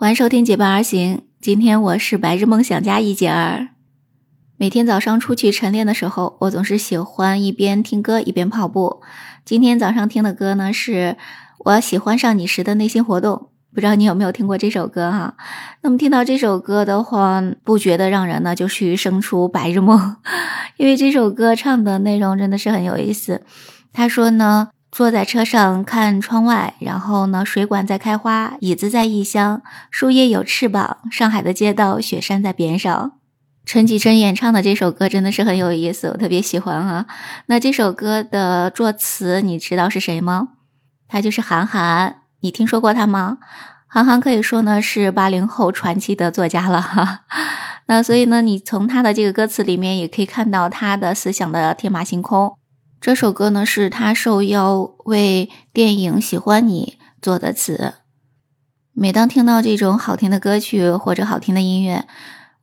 欢迎收听《结伴而行》。今天我是白日梦想家一姐儿。每天早上出去晨练的时候，我总是喜欢一边听歌一边跑步。今天早上听的歌呢，是我喜欢上你时的内心活动。不知道你有没有听过这首歌哈？那么听到这首歌的话，不觉得让人呢就去生出白日梦？因为这首歌唱的内容真的是很有意思。他说呢。坐在车上看窗外，然后呢，水管在开花，椅子在异乡，树叶有翅膀。上海的街道，雪山在边上。陈绮贞演唱的这首歌真的是很有意思，我特别喜欢哈。那这首歌的作词你知道是谁吗？他就是韩寒，你听说过他吗？韩寒可以说呢是八零后传奇的作家了哈。那所以呢，你从他的这个歌词里面也可以看到他的思想的天马行空。这首歌呢，是他受邀为电影《喜欢你》做的词。每当听到这种好听的歌曲或者好听的音乐，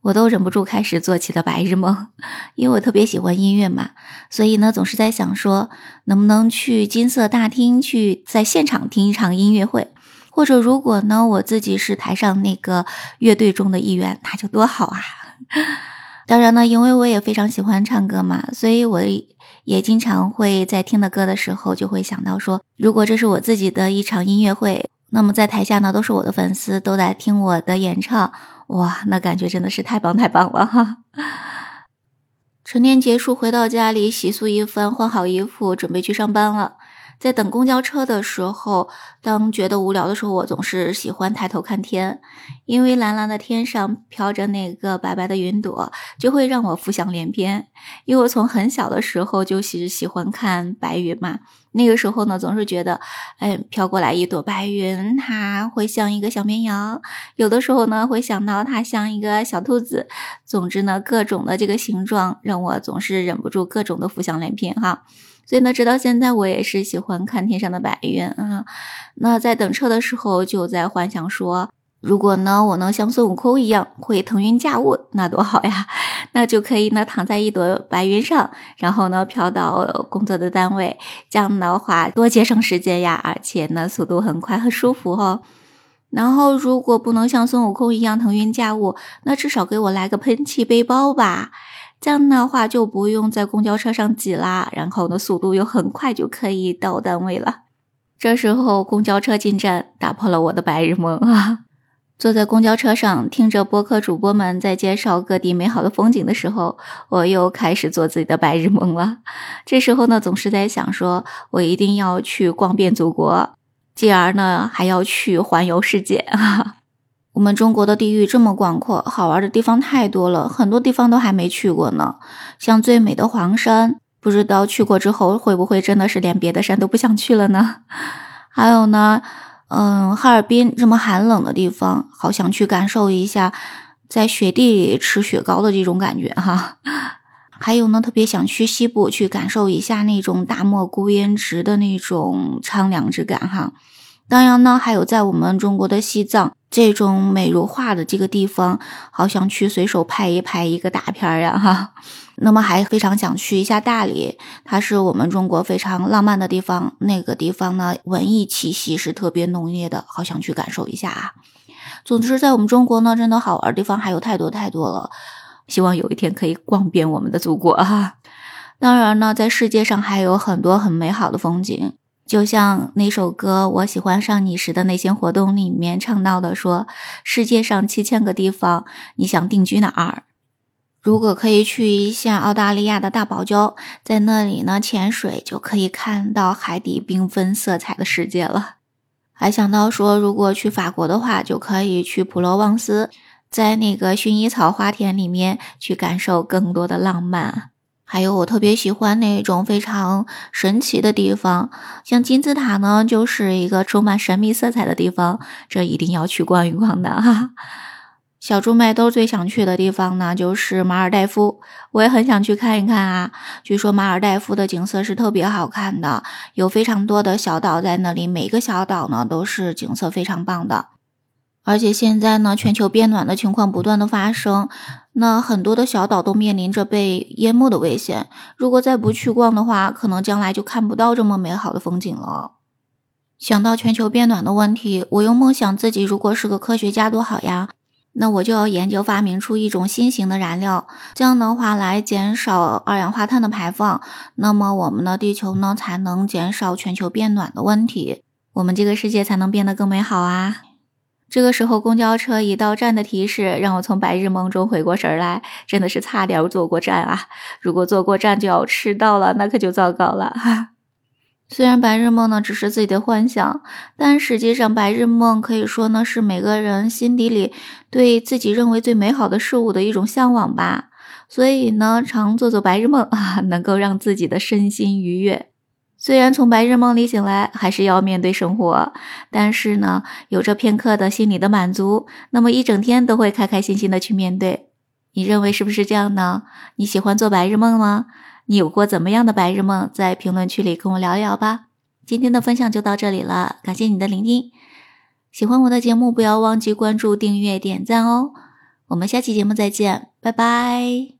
我都忍不住开始做起了白日梦。因为我特别喜欢音乐嘛，所以呢，总是在想说，能不能去金色大厅去在现场听一场音乐会，或者如果呢，我自己是台上那个乐队中的一员，那就多好啊！当然呢，因为我也非常喜欢唱歌嘛，所以我。也经常会在听的歌的时候，就会想到说，如果这是我自己的一场音乐会，那么在台下呢都是我的粉丝，都在听我的演唱，哇，那感觉真的是太棒太棒了哈！晨练结束回到家里，洗漱一番，换好衣服，准备去上班了。在等公交车的时候，当觉得无聊的时候，我总是喜欢抬头看天，因为蓝蓝的天上飘着那个白白的云朵，就会让我浮想联翩。因为我从很小的时候就喜喜欢看白云嘛，那个时候呢，总是觉得，哎，飘过来一朵白云，它会像一个小绵羊；有的时候呢，会想到它像一个小兔子。总之呢，各种的这个形状，让我总是忍不住各种的浮想联翩哈。所以呢，直到现在我也是喜欢看天上的白云啊。那在等车的时候，就在幻想说，如果呢我能像孙悟空一样会腾云驾雾，那多好呀！那就可以呢躺在一朵白云上，然后呢飘到工作的单位，这样的话多节省时间呀，而且呢速度很快，很舒服哦。然后如果不能像孙悟空一样腾云驾雾，那至少给我来个喷气背包吧。这样的话就不用在公交车上挤啦，然后呢，速度又很快，就可以到单位了。这时候公交车进站，打破了我的白日梦啊！坐在公交车上，听着播客主播们在介绍各地美好的风景的时候，我又开始做自己的白日梦了。这时候呢，总是在想，说我一定要去逛遍祖国，继而呢，还要去环游世界啊！我们中国的地域这么广阔，好玩的地方太多了，很多地方都还没去过呢。像最美的黄山，不知道去过之后会不会真的是连别的山都不想去了呢？还有呢，嗯，哈尔滨这么寒冷的地方，好想去感受一下在雪地里吃雪糕的这种感觉哈。还有呢，特别想去西部去感受一下那种大漠孤烟直的那种苍凉之感哈。当然呢，还有在我们中国的西藏这种美如画的这个地方，好想去随手拍一拍一个大片儿呀哈。那么还非常想去一下大理，它是我们中国非常浪漫的地方。那个地方呢，文艺气息是特别浓烈的，好想去感受一下啊。总之，在我们中国呢，真的好玩的地方还有太多太多了。希望有一天可以逛遍我们的祖国哈。当然呢，在世界上还有很多很美好的风景。就像那首歌《我喜欢上你时的那些活动》里面唱到的，说世界上七千个地方，你想定居哪儿？如果可以去一下澳大利亚的大堡礁，在那里呢潜水，就可以看到海底缤纷色彩的世界了。还想到说，如果去法国的话，就可以去普罗旺斯，在那个薰衣草花田里面去感受更多的浪漫。还有我特别喜欢那种非常神奇的地方，像金字塔呢，就是一个充满神秘色彩的地方，这一定要去逛一逛的哈。小猪麦兜最想去的地方呢，就是马尔代夫，我也很想去看一看啊。据说马尔代夫的景色是特别好看的，有非常多的小岛在那里，每个小岛呢都是景色非常棒的。而且现在呢，全球变暖的情况不断的发生，那很多的小岛都面临着被淹没的危险。如果再不去逛的话，可能将来就看不到这么美好的风景了。想到全球变暖的问题，我又梦想自己如果是个科学家多好呀！那我就要研究发明出一种新型的燃料，这样的话来减少二氧化碳的排放，那么我们的地球呢才能减少全球变暖的问题，我们这个世界才能变得更美好啊！这个时候，公交车已到站的提示，让我从白日梦中回过神来，真的是差点坐过站啊！如果坐过站就要迟到了，那可就糟糕了哈。虽然白日梦呢只是自己的幻想，但实际上白日梦可以说呢是每个人心底里对自己认为最美好的事物的一种向往吧。所以呢，常做做白日梦啊，能够让自己的身心愉悦。虽然从白日梦里醒来还是要面对生活，但是呢，有着片刻的心理的满足，那么一整天都会开开心心的去面对。你认为是不是这样呢？你喜欢做白日梦吗？你有过怎么样的白日梦？在评论区里跟我聊一聊吧。今天的分享就到这里了，感谢你的聆听。喜欢我的节目，不要忘记关注、订阅、点赞哦。我们下期节目再见，拜拜。